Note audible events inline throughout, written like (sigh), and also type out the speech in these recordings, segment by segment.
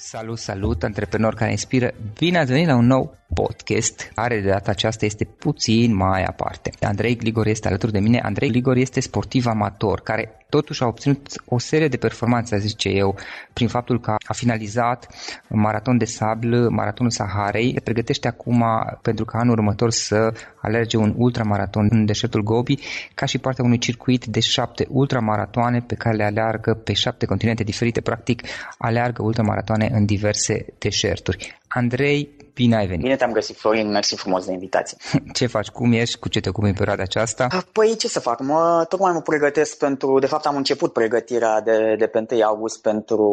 Salut, salut, antreprenor care inspiră! Bine ați venit la un nou podcast, care de data aceasta este puțin mai aparte. Andrei Gligor este alături de mine. Andrei Gligor este sportiv amator, care totuși a obținut o serie de performanțe, zice eu, prin faptul că a finalizat un maraton de sabl, maratonul Saharei, se pregătește acum pentru că anul următor să alerge un ultramaraton în deșertul Gobi, ca și partea unui circuit de șapte ultramaratoane pe care le aleargă pe șapte continente diferite, practic aleargă ultramaratoane în diverse deșerturi. Andrei, bine ai venit! Bine te-am găsit, Florin, mersi frumos de invitație. (laughs) Ce faci, cum ești, cu ce te ocupi în perioada aceasta? Ah, păi ce să fac, mă, tocmai mă pregătesc pentru, de fapt am început pregătirea de, de pe 1 august pentru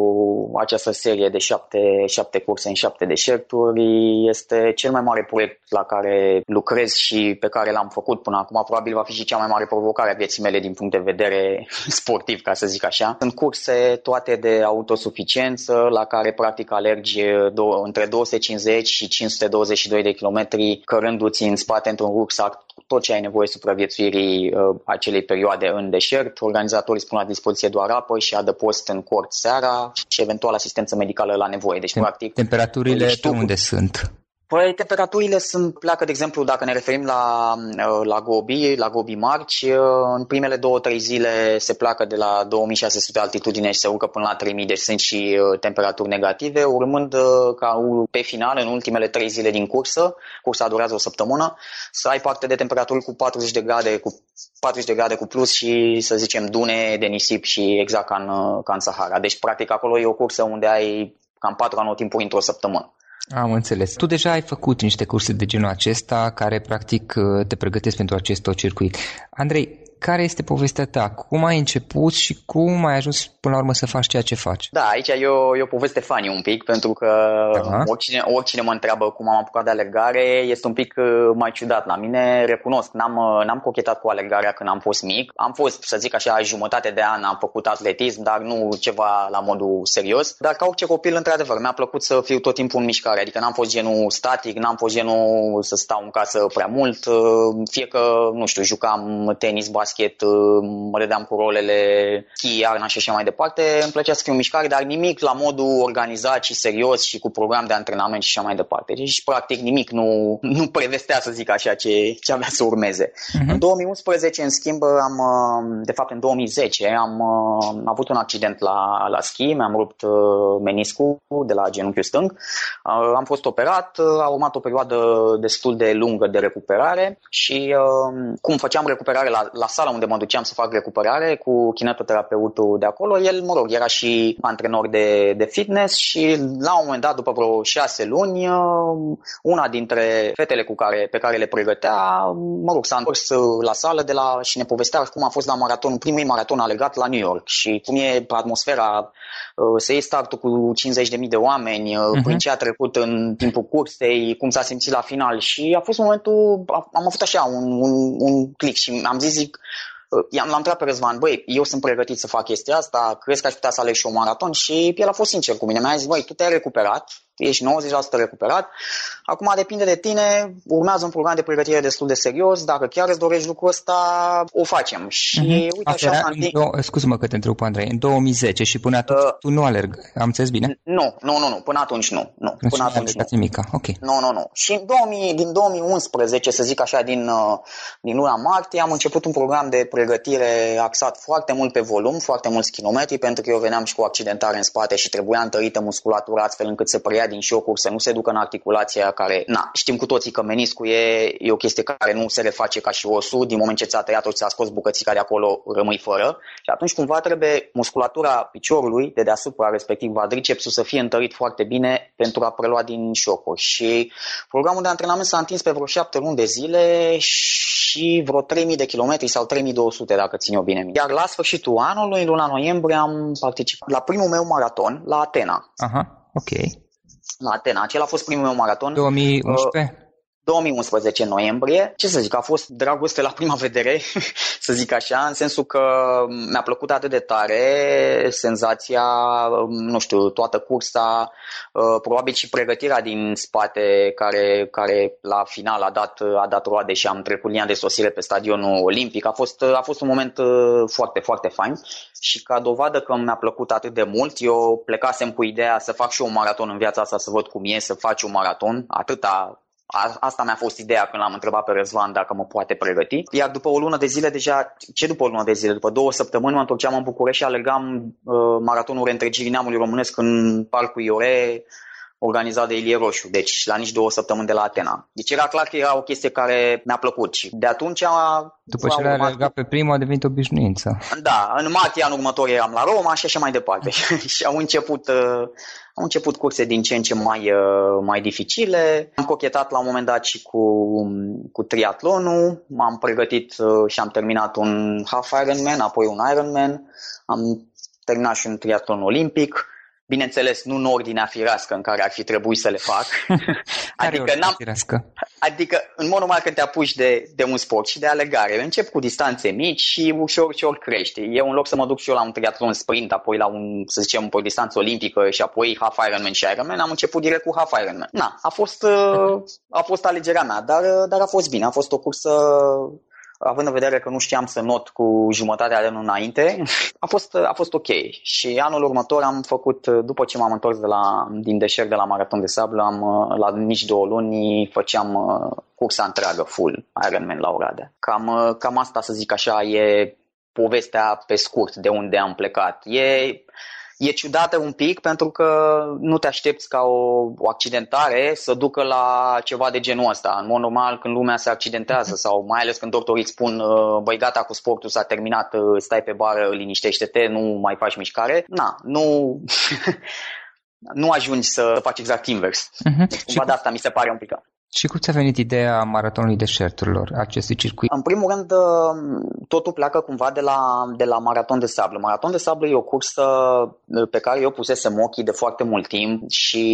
această serie de șapte, șapte curse în șapte deșerturi. Este cel mai mare proiect la care lucrez și pe care l-am făcut până acum. Probabil va fi și cea mai mare provocare a vieții mele din punct de vedere (laughs) sportiv, ca să zic așa. Sunt curse toate de autosuficiență la care practic alergi două, între 250 și 522 de kilometri, cărându-ți în spate într-un rucsac tot ce ai nevoie supraviețuirii uh, acelei perioade în deșert. Organizatorii spun la dispoziție doar apă și adăpost în cort seara și eventual asistență medicală la nevoie. Deci, Tem- practic, temperaturile deci tu, unde sunt? Păi temperaturile sunt, pleacă de exemplu dacă ne referim la, uh, la Gobi, la Gobi Marci, uh, în primele două, trei zile se pleacă de la 2600 de altitudine și se urcă până la 3000, deci sunt și uh, temperaturi negative, urmând ca pe final, în ultimele trei zile din cursă, cursa durează o săptămână, să ai parte de temperaturi cu 40 de grade, cu 40 de grade cu plus și să zicem dune de nisip și exact ca în, ca în Sahara. Deci practic acolo e o cursă unde ai cam patru anotimpuri într-o săptămână. Am înțeles. Tu deja ai făcut niște curse de genul acesta care practic te pregătesc pentru acest tot circuit. Andrei, care este povestea ta? Cum ai început și cum ai ajuns până la urmă să faci ceea ce faci? Da, aici e o, e o poveste fani un pic, pentru că uh-huh. oricine, oricine mă întreabă cum am apucat de alergare, este un pic uh, mai ciudat la mine. Recunosc, n-am, uh, n-am cochetat cu alergarea când am fost mic. Am fost, să zic așa, jumătate de an am făcut atletism, dar nu ceva la modul serios. Dar ca orice copil, într-adevăr, mi-a plăcut să fiu tot timpul în mișcare. Adică n-am fost genul static, n-am fost genul să stau în casă prea mult. Uh, fie că, nu știu, jucam tenis, basket, mă dădeam cu rolele, schi, iarna și așa mai departe. Îmi plăcea să fiu în mișcare, dar nimic la modul organizat și serios și cu program de antrenament și așa mai departe. Deci, practic, nimic nu, nu prevestea, să zic așa, ce, ce avea să urmeze. Uh-huh. În 2011, în schimb, am, de fapt, în 2010, am, am avut un accident la, la schi, mi-am rupt uh, meniscul de la genunchiul stâng. Uh, am fost operat, a urmat o perioadă destul de lungă de recuperare și uh, cum făceam recuperare la, la sala unde mă duceam să fac recuperare cu kinetoterapeutul de acolo, el, mă rog, era și antrenor de, de fitness și la un moment dat, după vreo șase luni, uh, una dintre fetele cu care, pe care le pregătea, mă rog, s-a întors la sală de la, și ne povestea cum a fost la maraton, primul maraton alegat la New York și cum e atmosfera, uh, să iei startul cu 50.000 de oameni, uh-huh. prin ce a trecut în timpul cursei, cum s-a simțit la final și a fost momentul, am avut așa un, un, un click și am zis, zic, i-am l-am întrebat pe Răzvan, băi, eu sunt pregătit să fac chestia asta, crezi că aș putea să aleg și o maraton? Și el a fost sincer cu mine, mi-a zis, băi, tu te-ai recuperat, ești 90% recuperat. Acum depinde de tine, urmează un program de pregătire destul de serios, dacă chiar îți dorești lucrul ăsta, o facem. Și mm-hmm. uite așa s-a do- Scuză-mă că te întreb, Andrei, în 2010 și până atunci uh, tu nu alerg, am înțeles bine? Nu, nu, nu, nu, până atunci nu. nu până atunci nu. Mica. ok. Nu, nu, nu. Și în 2000, din 2011, să zic așa, din, uh, din luna martie, am început un program de pregătire axat foarte mult pe volum, foarte mulți kilometri, pentru că eu veneam și cu accidentare în spate și trebuia întărită musculatura astfel încât să preia din șocuri, să nu se ducă în articulația care, na, știm cu toții că meniscul e, e o chestie care nu se reface ca și osul, din moment ce ți-a tăiat-o și ți-a scos bucățica de acolo, rămâi fără. Și atunci cumva trebuie musculatura piciorului de deasupra, respectiv quadricepsul, să fie întărit foarte bine pentru a prelua din șocuri. Și programul de antrenament s-a întins pe vreo șapte luni de zile și vreo 3000 de kilometri sau 3200 dacă țin eu bine minte. Iar la sfârșitul anului, luna noiembrie, am participat la primul meu maraton la Atena. Aha, ok la Atena. Acela a fost primul meu maraton. 2011? Uh, 2011 noiembrie. Ce să zic, a fost dragoste la prima vedere, (laughs) să zic așa, în sensul că mi-a plăcut atât de tare senzația, nu știu, toată cursa, uh, probabil și pregătirea din spate care, care la final a dat, a dat roade și am trecut linia de sosire pe stadionul olimpic. A fost, a fost un moment uh, foarte, foarte fain și ca dovadă că mi-a plăcut atât de mult, eu plecasem cu ideea să fac și un maraton în viața asta, să văd cum e să faci un maraton, atâta Asta mi-a fost ideea când l-am întrebat pe Răzvan dacă mă poate pregăti. Iar după o lună de zile deja, ce după o lună de zile? După două săptămâni mă întorceam în București și alergam uh, maratonul reîntregirii neamului românesc în Parcul Iore, organizat de Ilie Roșu, deci la nici două săptămâni de la Atena. Deci era clar că era o chestie care mi-a plăcut și de atunci... După ce l-ai alergat pe prima a devenit obișnuință. Da, în martie anul următor eram la Roma și așa mai departe. (laughs) și au început, uh, au început curse din ce în ce mai, uh, mai dificile. Am cochetat la un moment dat și cu, cu triatlonul, m-am pregătit uh, și am terminat un half Ironman, apoi un Ironman, am terminat și un triatlon olimpic Bineînțeles, nu în ordinea firească în care ar fi trebuit să le fac. (laughs) adică, n-am, firească? adică, în mod normal, când te apuci de, de un sport și de alegare, încep cu distanțe mici și ușor, ușor crește. Eu, în loc să mă duc și eu la un triatlon sprint, apoi la un, să zicem, o distanță olimpică și apoi half Ironman și Ironman, am început direct cu half Ironman. Na, a fost, (laughs) a fost alegerea mea, dar, dar a fost bine. A fost o cursă având în vedere că nu știam să not cu jumătatea de an înainte, (laughs) a fost, a fost ok. Și anul următor am făcut, după ce m-am întors de la, din deșert de la Maraton de Sablă, am, la nici două luni făceam cursa întreagă, full Ironman la Oradea. Cam, cam asta, să zic așa, e povestea pe scurt de unde am plecat. E e ciudată un pic pentru că nu te aștepți ca o, o accidentare să ducă la ceva de genul ăsta. În mod normal, când lumea se accidentează mhm. sau mai ales când doctorii îți spun uh, băi gata cu sportul s-a terminat, uh, stai pe bară, liniștește-te, nu mai faci mișcare. Na, nu... (laughs) nu ajungi să faci exact invers. Uh-huh. Deci, cumva de asta mi se pare un pic. Și cum ți-a venit ideea maratonului deșerturilor, acestui circuit? În primul rând, totul pleacă cumva de la, de la maraton de sablă. Maraton de sablă e o cursă pe care eu pusesem ochii de foarte mult timp și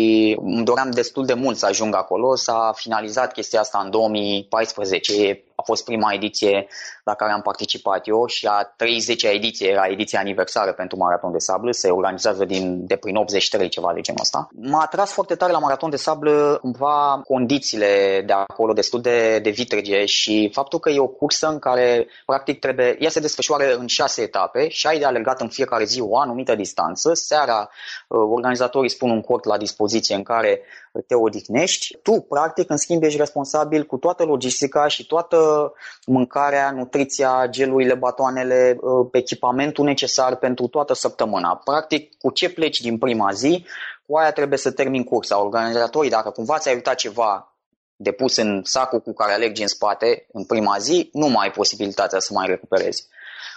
îmi doream destul de mult să ajung acolo. S-a finalizat chestia asta în 2014, a fost prima ediție la care am participat eu și a 30-a ediție era ediția aniversară pentru Maraton de Sablă, se organizează din, de prin 83, ceva de genul ăsta. M-a atras foarte tare la Maraton de Sablă cumva condițiile de acolo destul de, de vitrege și faptul că e o cursă în care practic trebuie, ea se desfășoară în șase etape și ai de alergat în fiecare zi o anumită distanță. Seara uh, organizatorii spun un cort la dispoziție în care te odihnești. Tu, practic, în schimb, ești responsabil cu toată logistica și toată mâncarea, nutriția, gelurile, batoanele, uh, echipamentul necesar pentru toată săptămâna. Practic, cu ce pleci din prima zi, cu aia trebuie să termin cursa. Organizatorii, dacă cumva ți-ai uitat ceva de pus în sacul cu care alergi în spate în prima zi, nu mai ai posibilitatea să mai recuperezi.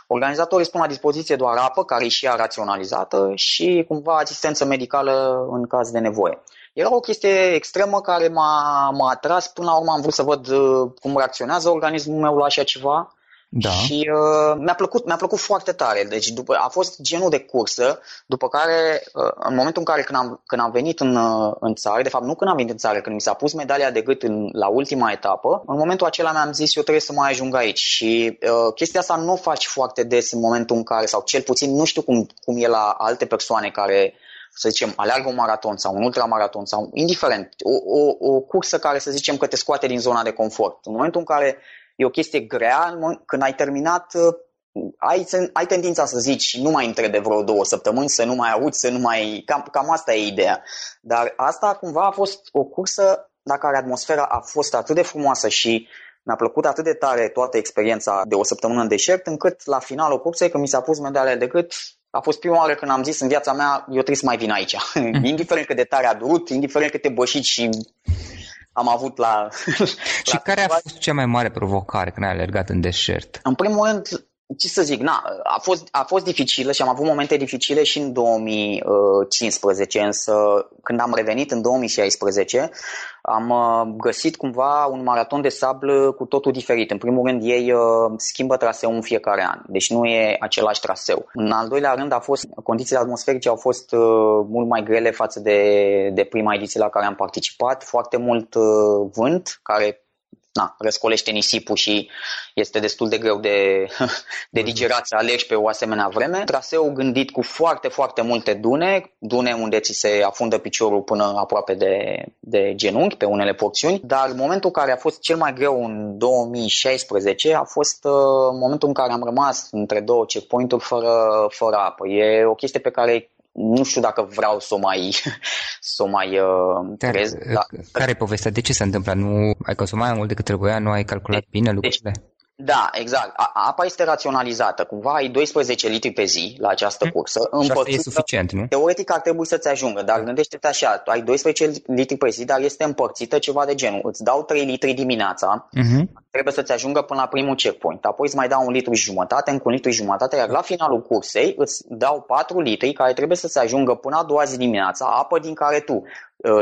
Organizatorii spun la dispoziție doar apă, care e și ea raționalizată, și cumva asistență medicală în caz de nevoie. Era o chestie extremă care m-a, m-a atras. Până la urmă am vrut să văd uh, cum reacționează organismul meu la așa ceva. Da. Și uh, mi-a, plăcut, mi-a plăcut foarte tare. Deci după, a fost genul de cursă, după care, uh, în momentul în care când am, când am venit în, uh, în țară, de fapt nu când am venit în țară, când mi s-a pus medalia de gât în, la ultima etapă, în momentul acela mi-am zis eu trebuie să mai ajung aici. Și uh, chestia asta nu o faci foarte des în momentul în care, sau cel puțin nu știu cum, cum e la alte persoane care să zicem, aleargă un maraton sau un ultramaraton sau indiferent, o, o, o cursă care să zicem că te scoate din zona de confort. În momentul în care e o chestie grea, când ai terminat, uh, ai, ai tendința să zici nu mai între de vreo două săptămâni, să nu mai auzi, să nu mai... Cam, cam asta e ideea. Dar asta cumva a fost o cursă la care atmosfera a fost atât de frumoasă și mi-a plăcut atât de tare toată experiența de o săptămână în deșert, încât la finalul cursei, când mi s-a pus medalia de gât, a fost prima oară când am zis în viața mea, eu trebuie să mai vin aici. Mm. (laughs) indiferent cât de tare a durut, indiferent câte bășit și am avut la... și la care a fost cea mai mare provocare când ai alergat în deșert? În primul rând, ce să zic, na, a, fost, a fost dificilă și am avut momente dificile și în 2015, însă când am revenit în 2016, am uh, găsit cumva un maraton de sablă cu totul diferit. În primul rând, ei uh, schimbă traseul în fiecare an, deci nu e același traseu. În al doilea rând, a fost, condițiile atmosferice au fost uh, mult mai grele față de, de prima ediție la care am participat, foarte mult vânt, care na, răscolește nisipul și este destul de greu de, (laughs) de digerat să alergi pe o asemenea vreme. Traseu gândit cu foarte, foarte multe dune, dune unde ți se afundă piciorul până aproape de, de genunchi pe unele porțiuni, dar momentul care a fost cel mai greu în 2016 a fost uh, momentul în care am rămas între două checkpoint-uri fără, fără apă. E o chestie pe care nu știu dacă vreau să o mai, (laughs) să o mai uh, trez. Dar, care e povestea? De ce se întâmplă? Nu ai consumat mai mult decât trebuia? Nu ai calculat de, bine lucrurile? Deci, da, exact. A, apa este raționalizată. Cumva ai 12 litri pe zi la această hmm. cursă. Și asta e suficient, nu? Teoretic ar trebui să-ți ajungă, dar gândește-te așa, tu ai 12 litri pe zi, dar este împărțită ceva de genul. Îți dau 3 litri dimineața, uh-huh. trebuie să-ți ajungă până la primul checkpoint. Apoi îți mai dau un litru și jumătate, încă un litru și jumătate, iar la finalul cursei îți dau 4 litri care trebuie să-ți ajungă până a doua zi dimineața, apă din care tu uh,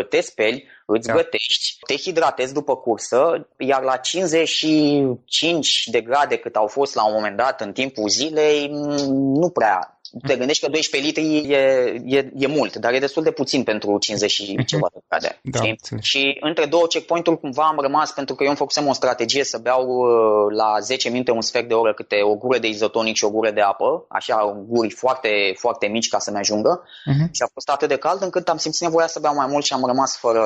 te speli, îți da. gătești, te hidratezi după cursă, iar la 55 de grade cât au fost la un moment dat în timpul zilei, nu prea te gândești că 12 litri e, e, e mult, dar e destul de puțin pentru 50 și uh-huh. ceva de grade. Da, și între două checkpoint-uri cumva am rămas pentru că eu îmi făcusem o strategie să beau uh, la 10 minute un sfert de oră câte o gură de izotonic și o gură de apă, așa guri foarte, foarte mici ca să-mi ajungă. Uh-huh. Și a fost atât de cald încât am simțit nevoia să beau mai mult și am rămas fără,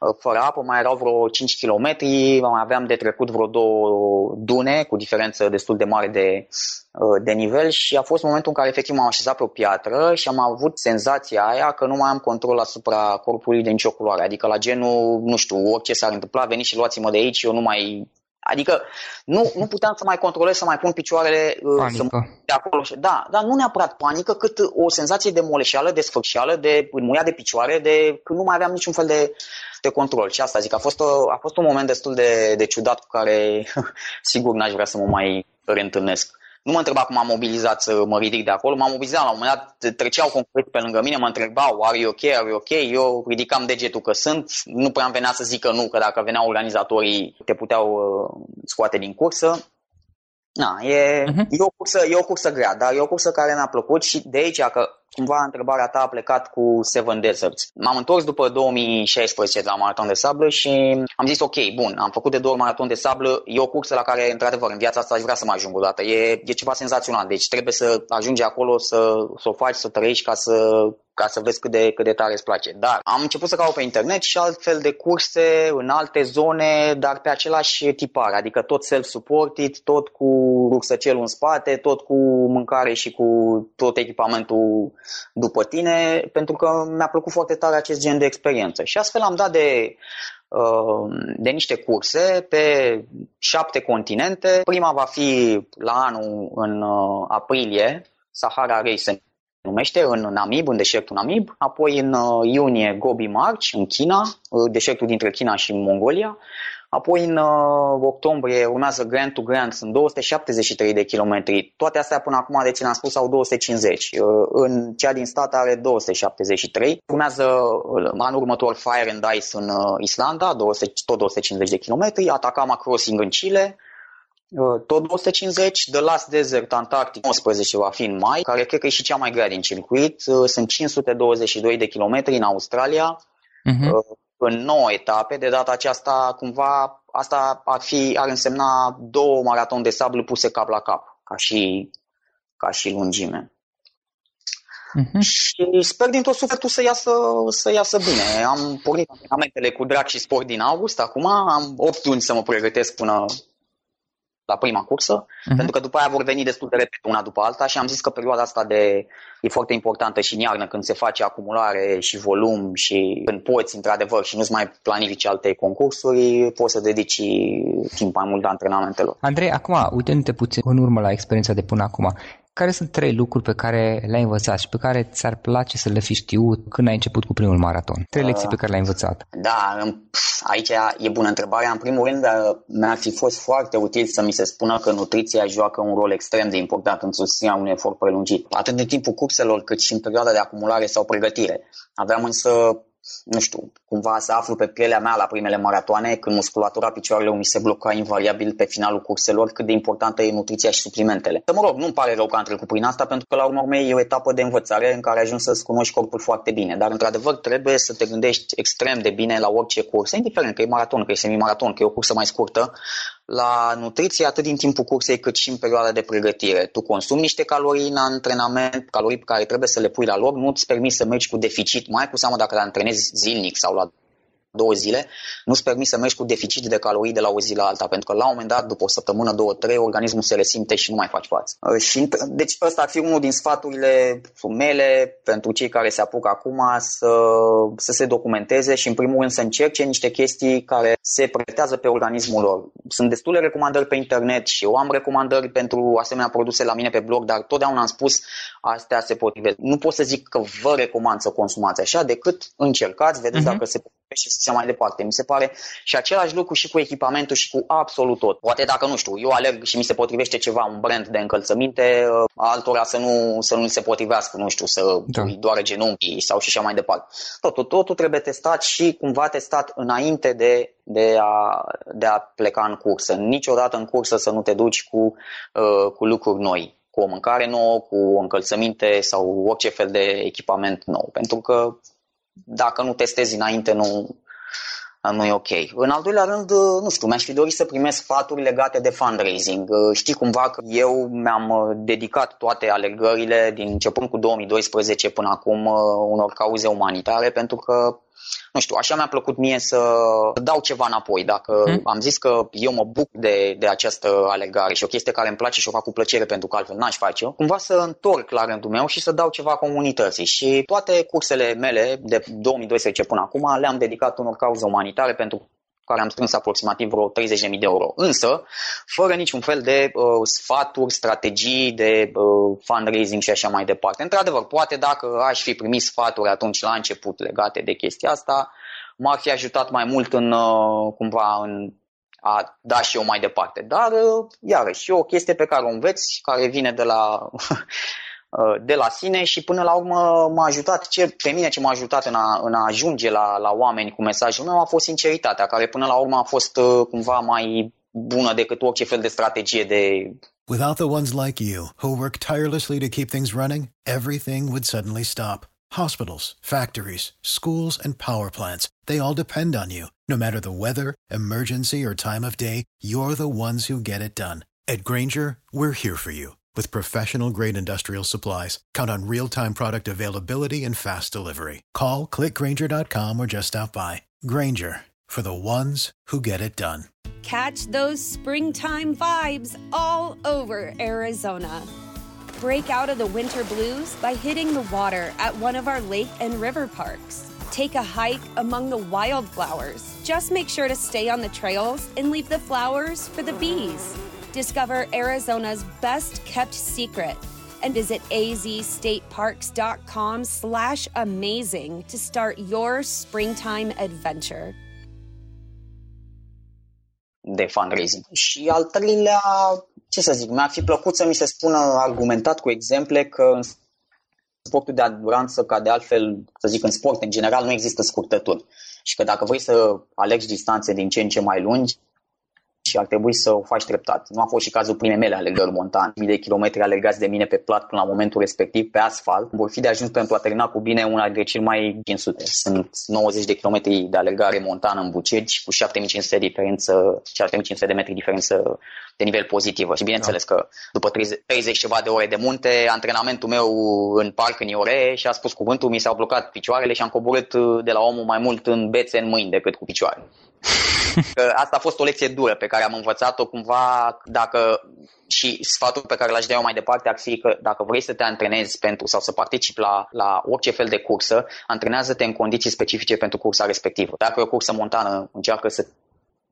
uh, fără apă. Mai erau vreo 5 km, mai aveam de trecut vreo două dune cu diferență destul de mare de, uh, de nivel și a fost momentul în care efectiv m-am așezat pe o piatră și am avut senzația aia că nu mai am control asupra corpului de nicio culoare. Adică la genul, nu știu, orice s-ar întâmpla, veniți și luați-mă de aici, eu nu mai Adică nu, nu puteam să mai controlez, să mai pun picioarele uh, să de acolo. Da, dar nu neapărat panică, cât o senzație de moleșeală, de sfârșeală, de muia de picioare, de că nu mai aveam niciun fel de, de control. Și asta zic, a fost, o, a fost un moment destul de, de ciudat cu care (laughs) sigur n-aș vrea să mă mai reîntâlnesc. Nu mă întreba cum am mobilizat să mă ridic de acolo, m-am mobilizat la un moment dat, treceau concret pe lângă mine, mă întrebau, are you ok, are you ok? Eu ridicam degetul că sunt, nu prea am venea să zic că nu, că dacă veneau organizatorii te puteau uh, scoate din cursă. Na, e, uh-huh. e, o cursă, e o cursă grea, dar e o cursă care mi-a plăcut și de aici că cumva întrebarea ta a plecat cu Seven Deserts. M-am întors după 2016 la maraton de sablă și am zis ok, bun, am făcut de două ori maraton de sablă, e o cursă la care, într-adevăr, în viața asta aș vrea să mă ajung o dată. E, e ceva senzațional, deci trebuie să ajungi acolo, să, să o faci, să trăiești ca să ca să vezi cât de, cât de tare îți place. Dar am început să caut pe internet și altfel de curse în alte zone, dar pe același tipar, adică tot self-supported, tot cu rucsăcelul în spate, tot cu mâncare și cu tot echipamentul după tine, pentru că mi-a plăcut foarte tare acest gen de experiență. Și astfel am dat de, uh, de niște curse pe șapte continente. Prima va fi la anul în uh, aprilie, Sahara Race numește, în Namib, în deșertul Namib, apoi în uh, iunie Gobi March, în China, deșertul dintre China și Mongolia, Apoi în uh, octombrie urmează Grand to Grand, sunt 273 de kilometri. Toate astea până acum, de ce am spus, au 250. Uh, în cea din stat are 273. Urmează uh, anul următor Fire and Ice în uh, Islanda, 200, tot 250 de kilometri. Atacama Crossing în Chile, uh, tot 250, The Last Desert Antarctic 19 va fi în mai, care cred că e și cea mai grea din circuit. Uh, sunt 522 de kilometri în Australia. Uh-huh în 9 etape. De data aceasta, cumva, asta ar, fi, ar însemna două maraton de sablu puse cap la cap, ca și, ca și lungime. Uh-huh. Și sper din tot sufletul să iasă, să iasă bine. Am pornit antrenamentele cu drag și sport din august, acum am 8 luni să mă pregătesc până la prima cursă, uh-huh. pentru că după aia vor veni destul de repede una după alta și am zis că perioada asta de e foarte importantă și în iarnă când se face acumulare și volum și când poți într-adevăr și nu-ți mai planifici alte concursuri, poți să dedici timp mai mult de antrenamentelor. Andrei, acum, uitându-te puțin în urmă la experiența de până acum, care sunt trei lucruri pe care le-ai învățat și pe care ți-ar place să le fi știut când ai început cu primul maraton? Trei lecții pe care le-ai învățat. Da, aici e bună întrebarea. În primul rând, mi-ar fi fost foarte util să mi se spună că nutriția joacă un rol extrem de important în susținerea unui efort prelungit, atât în timpul curselor cât și în perioada de acumulare sau pregătire. Aveam însă nu știu, cumva să aflu pe pielea mea la primele maratoane, când musculatura picioarelor mi se bloca invariabil pe finalul curselor, cât de importantă e nutriția și suplimentele. Să mă rog, nu-mi pare rău că am trecut prin asta, pentru că la urmă urmei e o etapă de învățare în care ajungi să-ți cunoști corpul foarte bine. Dar, într-adevăr, trebuie să te gândești extrem de bine la orice cursă, indiferent că e maraton, că e semimaraton, că e o cursă mai scurtă, la nutriție atât din timpul cursei cât și în perioada de pregătire. Tu consumi niște calorii în antrenament, calorii pe care trebuie să le pui la loc, nu îți permiți să mergi cu deficit, mai cu seamă dacă le antrenezi zilnic sau la două zile, nu-ți permis să mergi cu deficit de calorii de la o zi la alta, pentru că la un moment dat, după o săptămână, două, trei, organismul se resimte și nu mai faci față. Uh, și, deci ăsta ar fi unul din sfaturile mele pentru cei care se apucă acum să, să se documenteze și în primul rând să încerce niște chestii care se pretează pe organismul lor. Sunt destule recomandări pe internet și eu am recomandări pentru asemenea produse la mine pe blog, dar totdeauna am spus astea se potrivesc. Nu pot să zic că vă recomand să consumați așa, decât încercați, vedeți uh-huh. dacă se și așa mai departe. Mi se pare și același lucru și cu echipamentul și cu absolut tot. Poate dacă, nu știu, eu alerg și mi se potrivește ceva, un brand de încălțăminte, uh, altora să nu, să nu se potrivească, nu știu, să da. îi doare genunchii sau și așa mai departe. Totul, totul trebuie testat și cumva testat înainte de, de, a, de a pleca în cursă. Niciodată în cursă să nu te duci cu, uh, cu lucruri noi cu o mâncare nouă, cu o încălțăminte sau orice fel de echipament nou. Pentru că dacă nu testezi înainte, nu, nu e ok. În al doilea rând, nu știu, mi-aș fi dorit să primesc sfaturi legate de fundraising. Știi cumva că eu mi-am dedicat toate alegările din începând cu 2012 până acum unor cauze umanitare pentru că nu știu, așa mi-a plăcut mie să dau ceva înapoi. Dacă hmm? am zis că eu mă buc de, de această alegare și o chestie care îmi place și o fac cu plăcere pentru că altfel n-aș face-o, cumva să întorc la rândul meu și să dau ceva comunității. Și toate cursele mele de 2012 până acum le-am dedicat unor cauze umanitare pentru care am strâns aproximativ vreo 30.000 de euro. Însă, fără niciun fel de uh, sfaturi, strategii de uh, fundraising și așa mai departe. Într-adevăr, poate dacă aș fi primit sfaturi atunci la început legate de chestia asta, m-ar fi ajutat mai mult în, uh, cumva, în a da și eu mai departe. Dar, uh, iarăși, e o chestie pe care o înveți, care vine de la Uh, (laughs) de la sine și până la urmă m-a ajutat, ce, pe mine ce m-a ajutat în a, în a ajunge la, la oameni cu mesajul meu a fost sinceritatea, care până la urmă a fost uh, cumva mai bună decât orice fel de strategie de... Without the ones like you, who work tirelessly to keep things running, everything would suddenly stop. Hospitals, factories, schools, and power plants, they all depend on you. No matter the weather, emergency, or time of day, you're the ones who get it done. At Granger, we're here for you With professional grade industrial supplies, count on real time product availability and fast delivery. Call clickgranger.com or just stop by. Granger for the ones who get it done. Catch those springtime vibes all over Arizona. Break out of the winter blues by hitting the water at one of our lake and river parks. Take a hike among the wildflowers. Just make sure to stay on the trails and leave the flowers for the bees. Discover Arizona's best kept secret and visit azstateparks.com slash amazing to start your springtime adventure. De fundraising. Și al treilea, ce să zic, mi-ar fi plăcut să mi se spună argumentat cu exemple că în sportul de aduranță, ca de altfel, să zic, în sport în general, nu există scurtături. Și că dacă vrei să alegi distanțe din ce în ce mai lungi, și ar trebui să o faci treptat. Nu a fost și cazul primei mele alergări montane. Mii de kilometri alergați de mine pe plat până la momentul respectiv, pe asfalt, vor fi de ajuns pentru a termina cu bine una dintre cel mai 500. Sunt 90 de kilometri de alergare montană în Bucegi cu 7500 de diferență, 7500 de metri diferență de nivel pozitivă. Și bineînțeles da. că după 30, 30 ceva de ore de munte, antrenamentul meu în parc în Iore și a spus cuvântul, mi s-au blocat picioarele și am coborât de la omul mai mult în bețe în mâini decât cu picioare. Că asta a fost o lecție dură pe care am învățat-o cumva dacă și sfatul pe care l-aș da eu mai departe ar fi că dacă vrei să te antrenezi pentru sau să participi la, la orice fel de cursă, antrenează-te în condiții specifice pentru cursa respectivă. Dacă e o cursă montană, încearcă să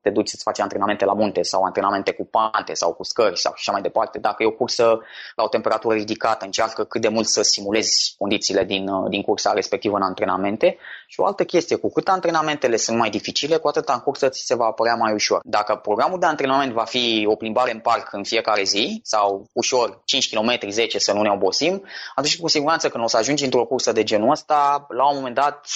te duci să-ți faci antrenamente la munte sau antrenamente cu pante sau cu scări sau așa mai departe. Dacă e o cursă la o temperatură ridicată, încearcă cât de mult să simulezi condițiile din, uh, din cursa respectivă în antrenamente. Și o altă chestie, cu cât antrenamentele sunt mai dificile, cu atât în cursă ți se va apărea mai ușor. Dacă programul de antrenament va fi o plimbare în parc în fiecare zi sau ușor 5 km, 10 să nu ne obosim, atunci cu siguranță când o să ajungi într-o cursă de genul ăsta, la un moment dat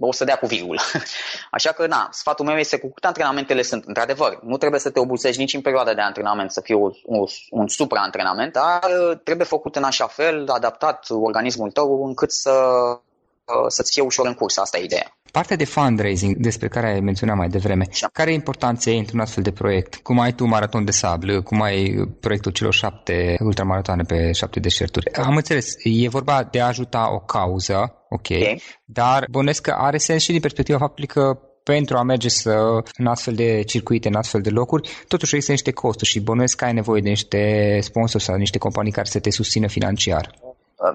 o să dea cu virgulă. (laughs) Așa că, na, sfatul meu este cu cât antrenamentele sunt, într-adevăr, nu trebuie să te obosești nici în perioada de antrenament să fie o, o, un supraantrenament, dar uh, trebuie făcut în așa fel, adaptat organismul tău încât să, uh, să-ți fie ușor în curs. Asta e ideea. Partea de fundraising despre care ai menționat mai devreme, da. care e importanța ei într-un astfel de proiect? Cum ai tu maraton de sablă, cum ai proiectul celor șapte ultramaratoane pe șapte deșerturi? Am înțeles, e vorba de a ajuta o cauză, ok, okay. dar bănesc că are sens și din perspectiva faptului că pentru a merge să, în astfel de circuite, în astfel de locuri, totuși există niște costuri și bănuiesc că ai nevoie de niște sponsori sau niște companii care să te susțină financiar.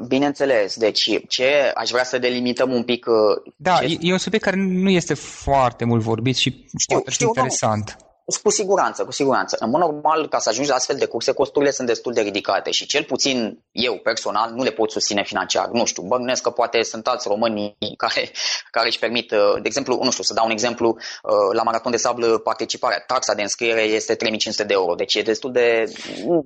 Bineînțeles, deci ce aș vrea să delimităm un pic... Uh, da, ce... e un subiect care nu este foarte mult vorbit și știu, poate știu, interesant. Nu. Cu siguranță, cu siguranță. În mod normal, ca să ajungi la astfel de curse, costurile sunt destul de ridicate și cel puțin eu, personal, nu le pot susține financiar. Nu știu, bănuiesc că poate sunt alți români (laughs) care, care își permit, uh, de exemplu, nu știu, să dau un exemplu, uh, la Maraton de Sablă participarea, taxa de înscriere este 3500 de euro, deci e destul de...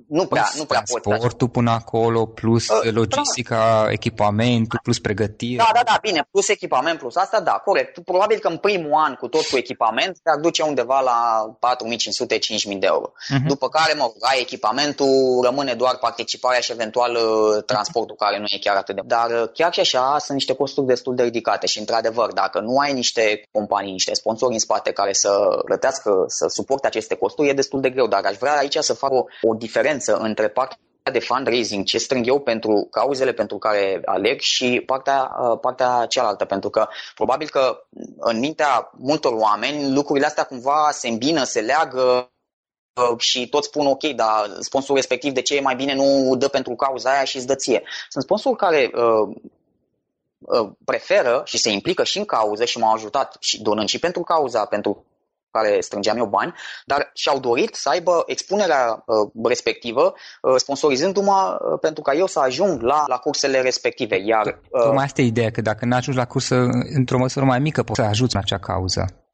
Nu prea, nu prea pot. Transportul până acolo, plus uh, logistica, da. echipamentul, plus pregătire. Da, da, da, bine, plus echipament, plus asta, da, corect. Probabil că în primul an cu tot cu echipament te-ar duce undeva la 4.500-5.000 de euro. Uh-huh. După care, mă rog, ai echipamentul, rămâne doar participarea și eventual uh, transportul care nu e chiar atât de... Dar uh, chiar și așa sunt niște costuri destul de ridicate și, într-adevăr, dacă nu ai niște companii, niște sponsori în spate care să plătească, să suporte aceste costuri, e destul de greu. Dar aș vrea aici să fac o, o diferență între partea de fundraising, ce strâng eu pentru cauzele pentru care aleg și partea, uh, partea cealaltă, pentru că probabil că în mintea multor oameni lucrurile astea cumva se îmbină, se leagă uh, și toți spun ok, dar sponsorul respectiv de ce e mai bine nu dă pentru cauza aia și îți dă ție. Sunt sponsori care uh, uh, preferă și se implică și în cauză și m-au ajutat și donând și pentru cauza, pentru care strângeam eu bani, dar și-au dorit să aibă expunerea uh, respectivă, uh, sponsorizându-mă uh, pentru ca eu să ajung la, la cursele respective. Iar, uh, Tocmai asta e ideea, că dacă n-ajungi la cursă într-o măsură mai mică, poți să ajuți în acea cauză.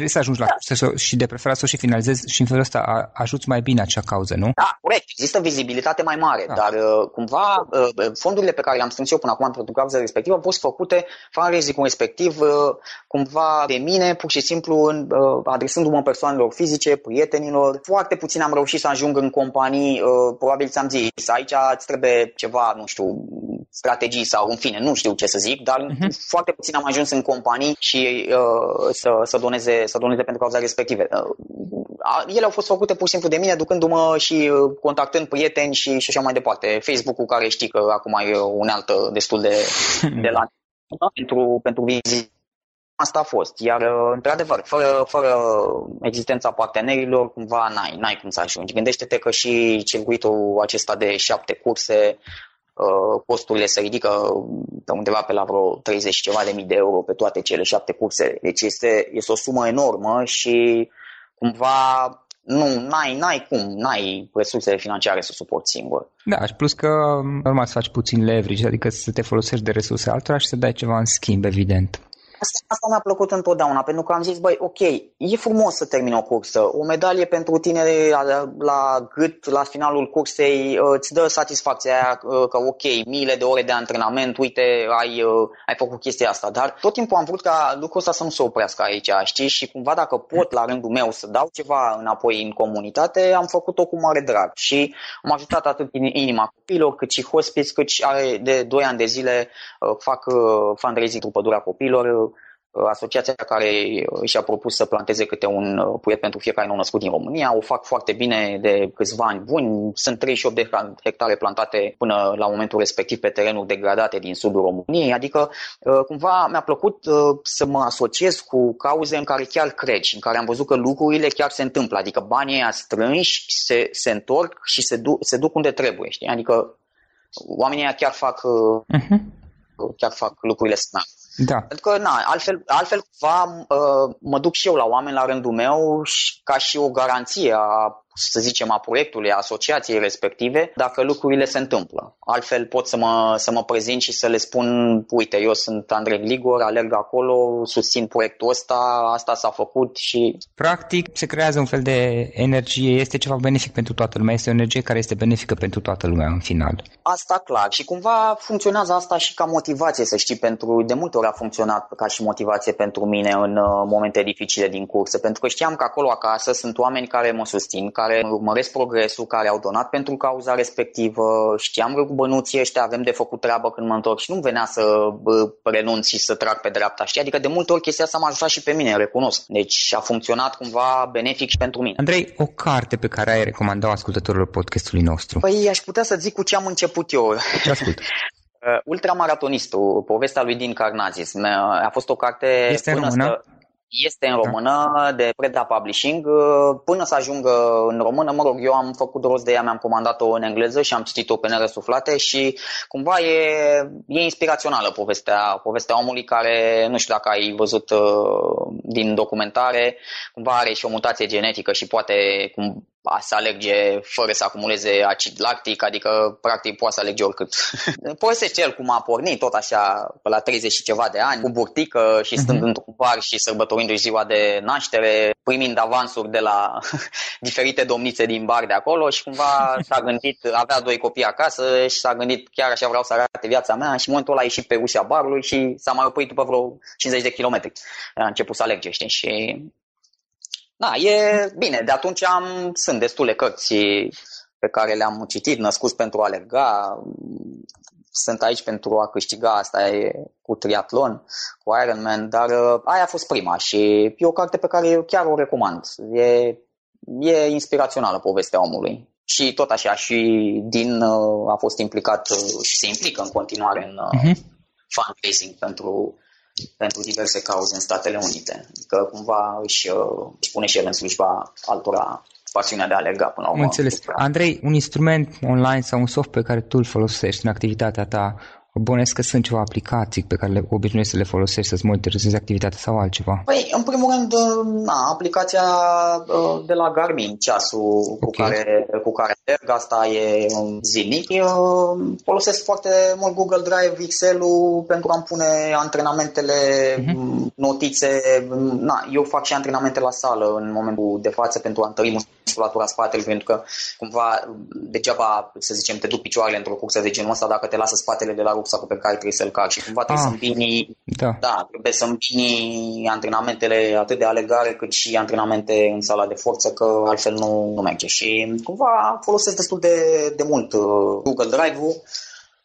Trebuie să ajungi la da. cursă și de preferat să o și finalizezi și în felul ăsta ajuți mai bine acea cauză, nu? Da, corect. Există vizibilitate mai mare, da. dar uh, cumva uh, fondurile pe care le-am strâns eu până acum pentru cauza respectivă au fost făcute fundraising respectiv uh, cumva de mine, pur și simplu uh, adresându-mă persoanelor fizice, prietenilor. Foarte puțin am reușit să ajung în companii, uh, probabil ți-am zis, aici îți trebuie ceva, nu știu, strategii sau în fine, nu știu ce să zic, dar uh-huh. foarte puțin am ajuns în companii și uh, să, să doneze să doneze pentru cauza respective. Uh, ele au fost făcute pur și simplu de mine, ducându-mă și uh, contactând prieteni și, și așa mai departe. Facebook-ul, care știi că acum e unealtă destul de, (laughs) de la pentru, pentru vizit. Asta a fost. Iar, uh, într-adevăr, fără, fără existența partenerilor, cumva n-ai, n-ai cum să ajungi. Gândește-te că și circuitul acesta de șapte curse Uh, costurile se ridică pe undeva pe la vreo 30 ceva de mii de euro pe toate cele șapte curse. Deci este, este o sumă enormă și cumva nu, n-ai, n-ai cum, n-ai resursele financiare să suporti singur. Da, și plus că normal să faci puțin leverage, adică să te folosești de resurse altora și să dai ceva în schimb, evident. Asta, asta mi-a plăcut întotdeauna, pentru că am zis, băi, ok, e frumos să termini o cursă. O medalie pentru tine la, la gât, la finalul cursei, uh, îți dă satisfacția aia uh, că, ok, miile de ore de antrenament, uite, ai, uh, ai făcut chestia asta. Dar tot timpul am vrut ca lucrul ăsta să nu se oprească aici, știi? Și cumva dacă pot la rândul meu să dau ceva înapoi în comunitate, am făcut-o cu mare drag. Și am ajutat atât inima copilor, cât și hospice, cât și de 2 ani de zile fac fundraising cu pădurea copilor, Uh, asociația care uh, și-a propus să planteze câte un uh, puiet pentru fiecare nou născut din România. O fac foarte bine de câțiva ani buni. Sunt 38 de hectare plantate până la momentul respectiv pe terenuri degradate din sudul României. Adică cumva mi-a plăcut să mă asociez cu cauze în care chiar cred și în care am văzut că lucrurile chiar se întâmplă. Adică banii ăia strânși se, se întorc și se, du- se duc unde trebuie. Știi? Adică oamenii ăia chiar fac, uh-huh. chiar fac lucrurile smart. Da. Pentru că, na, altfel, altfel cumva uh, mă duc și eu la oameni la rândul meu și, ca și o garanție a să zicem, a proiectului, a asociației respective, dacă lucrurile se întâmplă. Altfel pot să mă, să mă prezint și să le spun, uite, eu sunt Andrei Ligor, alerg acolo, susțin proiectul ăsta, asta s-a făcut și... Practic se creează un fel de energie, este ceva benefic pentru toată lumea, este o energie care este benefică pentru toată lumea în final. Asta clar și cumva funcționează asta și ca motivație, să știi, pentru de multe ori a funcționat ca și motivație pentru mine în uh, momente dificile din cursă, pentru că știam că acolo acasă sunt oameni care mă susțin, care urmăresc progresul, care au donat pentru cauza respectivă, știam că cu bănuții ăștia avem de făcut treabă când mă întorc și nu venea să renunț și să trag pe dreapta, știi? Adică de multe ori chestia asta m-a ajutat și pe mine, recunosc. Deci a funcționat cumva benefic și pentru mine. Andrei, o carte pe care ai recomandat ascultătorilor podcastului nostru? Păi aș putea să zic cu ce am început eu. Ce ascult? (laughs) Uh, Ultramaratonistul, povestea lui Din Carnazis. A fost o carte este până română? Să... Este în da. română de Preda Publishing. Uh, până să ajungă în română, mă rog, eu am făcut rost de ea, mi-am comandat-o în engleză și am citit-o pe nerăsuflate și cumva e, e inspirațională povestea, povestea omului care, nu știu dacă ai văzut uh, din documentare, cumva are și o mutație genetică și poate cum, să alerge fără să acumuleze acid lactic, adică practic poate să alerge oricât. (laughs) Povestește el cum a pornit, tot așa, pe la 30 și ceva de ani, cu burtică și stând uh-huh. într-un bar și sărbătorindu-și ziua de naștere, primind avansuri de la (laughs) diferite domnițe din bar de acolo și cumva s-a (laughs) gândit, avea doi copii acasă și s-a gândit chiar așa vreau să arate viața mea și în momentul ăla a ieșit pe ușa barului și s-a mai oprit după vreo 50 de kilometri. A început să alerge, știi, și Da, e bine, de atunci am, sunt destule cărți pe care le-am citit, Născut pentru a alerga, sunt aici pentru a câștiga, asta e cu triatlon, cu Ironman, dar uh, aia a fost prima și e o carte pe care eu chiar o recomand. E, e inspirațională povestea omului. Și tot așa, și din uh, a fost implicat uh, și se implică în continuare în uh-huh. fundraising pentru, pentru diverse cauze în Statele Unite. Adică cumva își, își pune și el în slujba altora pasiunea de a alerga până la urmă. Înțeles. Andrei, un instrument online sau un soft pe care tu îl folosești în activitatea ta Bănesc că sunt ceva aplicații pe care le obișnuiești să le folosești, să-ți monitorizezi activitatea sau altceva? Păi, în primul rând, na, aplicația uh, de la Garmin, ceasul okay. cu care, cu care merg, asta e zilnic. Eu folosesc foarte mult Google Drive, Excel-ul pentru a-mi pune antrenamentele, uh-huh. notițe. Na, eu fac și antrenamente la sală în momentul de față pentru a întări musculatura spatelui, pentru că cumva degeaba, să zicem, te duc picioarele într-o cursă de genul ăsta dacă te lasă spatele de la rucsacul pe care trebuie să-l carci și cumva trebuie ah, să îmbini, da. da, trebuie să îmbini antrenamentele atât de alegare cât și antrenamente în sala de forță, că altfel nu, nu merge. Și cumva folosesc destul de, de mult uh, Google Drive-ul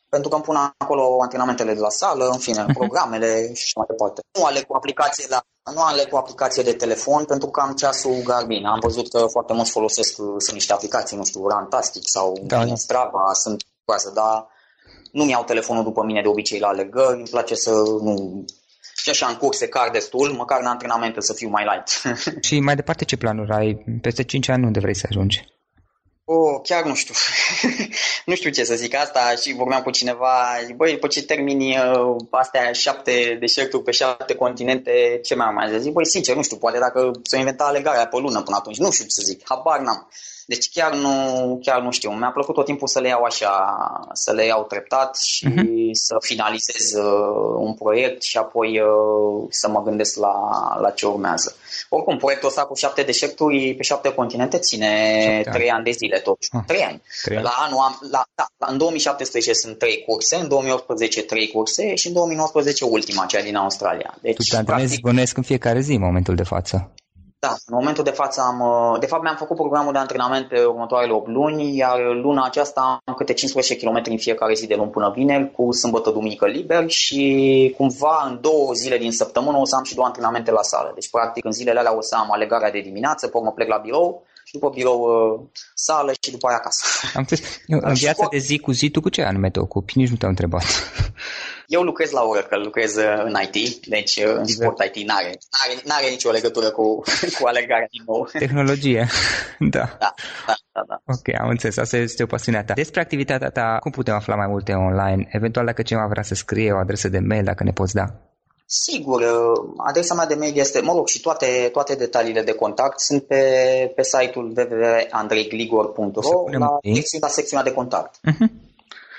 pentru că îmi pun acolo antrenamentele de la sală, în fine, programele și mai departe. Nu ale cu aplicație la nu ale cu aplicație de telefon, pentru că am ceasul Garmin. Am văzut că foarte mulți folosesc, sunt niște aplicații, nu știu, Rantastic sau da, Strava, sunt coasă, dar nu mi-au telefonul după mine de obicei la alegări, îmi place să nu... Și așa în curse car destul, măcar în antrenamente să fiu mai light. (laughs) și mai departe ce planuri ai? Peste 5 ani unde vrei să ajungi? Oh, chiar nu știu. (laughs) nu știu ce să zic asta și vorbeam cu cineva, băi, după ce termini uh, astea șapte deșerturi pe șapte continente, ce mai am mai zis? Băi, sincer, nu știu, poate dacă s-o inventa alegarea pe lună până atunci, nu știu ce să zic, habar n-am. Deci chiar nu, chiar nu știu. Mi-a plăcut tot timpul să le iau așa, să le iau treptat și uh-huh. să finalizez uh, un proiect și apoi uh, să mă gândesc la, la ce urmează. Oricum, proiectul ăsta cu șapte deșerturi pe șapte continente ține trei ani de zile tot. Ah, trei ani. Trei ani. La anul am, la, da, la, în 2017 sunt trei curse, în 2018 trei curse și în 2019 ultima, cea din Australia. Deci, tu te antrenezi practic... în fiecare zi în momentul de față. Da, în momentul de față am, uh, de fapt mi-am făcut programul de antrenament pe următoarele 8 luni, iar luna aceasta am câte 15 km în fiecare zi de luni până vineri, cu sâmbătă, duminică liber și cumva în două zile din săptămână o să am și două antrenamente la sală. Deci practic în zilele alea o să am alegarea de dimineață, pe urmă plec la birou și după birou uh, sală și după aia acasă. Am în viața de zi cu zi tu cu ce anume te ocupi? Nici nu te-am întrebat. (laughs) Eu lucrez la Oracle, lucrez uh, în IT, deci uh, în sport IT n-are, n-are, n-are nicio legătură cu, (laughs) cu alegarea din nou. Tehnologie, (laughs) da. Da, da, da, da. Ok, am înțeles, asta este o pasiune ta. Despre activitatea ta, cum putem afla mai multe online? Eventual dacă cineva vrea să scrie o adresă de mail, dacă ne poți da. Sigur, uh, adresa mea de mail este, mă rog, și toate, toate detaliile de contact sunt pe, pe site-ul www.andreigligor.ro la, la secțiunea de contact. Uh-huh.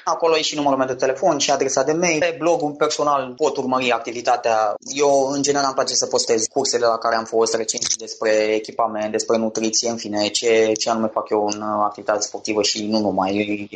Acolo e și numărul meu de telefon și adresa de mail. Pe blogul personal pot urmări activitatea. Eu, în general, îmi place să postez cursele la care am fost recent despre echipament, despre nutriție, în fine, ce, ce anume fac eu în uh, activitate sportivă și nu numai,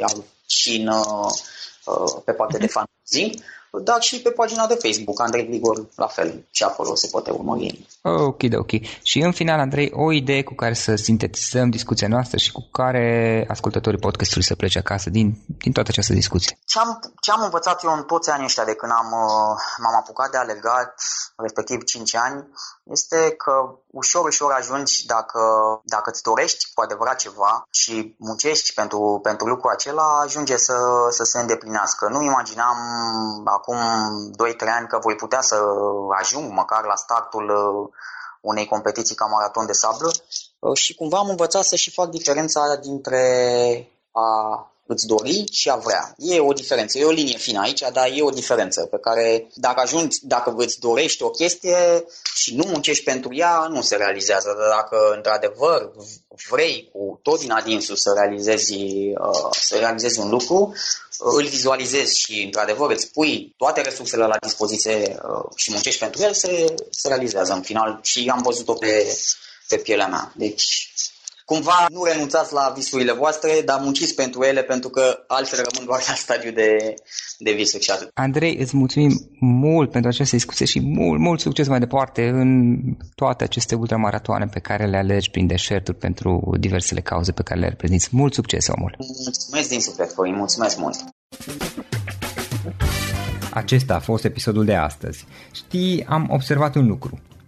și în, uh, pe partea de mhm. fantasy dar și pe pagina de Facebook, Andrei Grigor, la fel, și acolo se poate urmări. Ok, ok. Și în final, Andrei, o idee cu care să sintetizăm discuția noastră și cu care ascultătorii podcastului să plece acasă din, din toată această discuție. Ce am, ce am învățat eu în toți anii ăștia de când am, uh, m-am apucat de alergat, respectiv 5 ani, este că ușor, ușor ajungi dacă, dacă îți dorești cu adevărat ceva și muncești pentru, pentru lucrul acela, ajunge să, să se îndeplinească. Nu imaginam acum 2-3 ani că voi putea să ajung măcar la startul uh, unei competiții ca maraton de sablă. Uh, și cumva am învățat să și fac diferența dintre a îți dori și a vrea. E o diferență, e o linie fină aici, dar e o diferență pe care dacă ajungi, dacă îți dorești o chestie și nu muncești pentru ea, nu se realizează. Dar dacă într-adevăr vrei cu tot din adinsul să realizezi, uh, să realizezi un lucru, îl vizualizezi și într-adevăr îți pui toate resursele la dispoziție uh, și muncești pentru el, se, se realizează în final și am văzut-o pe, pe pielea mea. Deci cumva nu renunțați la visurile voastre, dar munciți pentru ele pentru că altfel rămân doar la stadiu de, de visuri și atât. Andrei, îți mulțumim mult pentru această discuție și mult, mult succes mai departe în toate aceste ultramaratoane pe care le alegi prin deșerturi pentru diversele cauze pe care le reprezinți. Mult succes, omul! Mulțumesc din suflet, Florin, mulțumesc mult! Acesta a fost episodul de astăzi. Știi, am observat un lucru.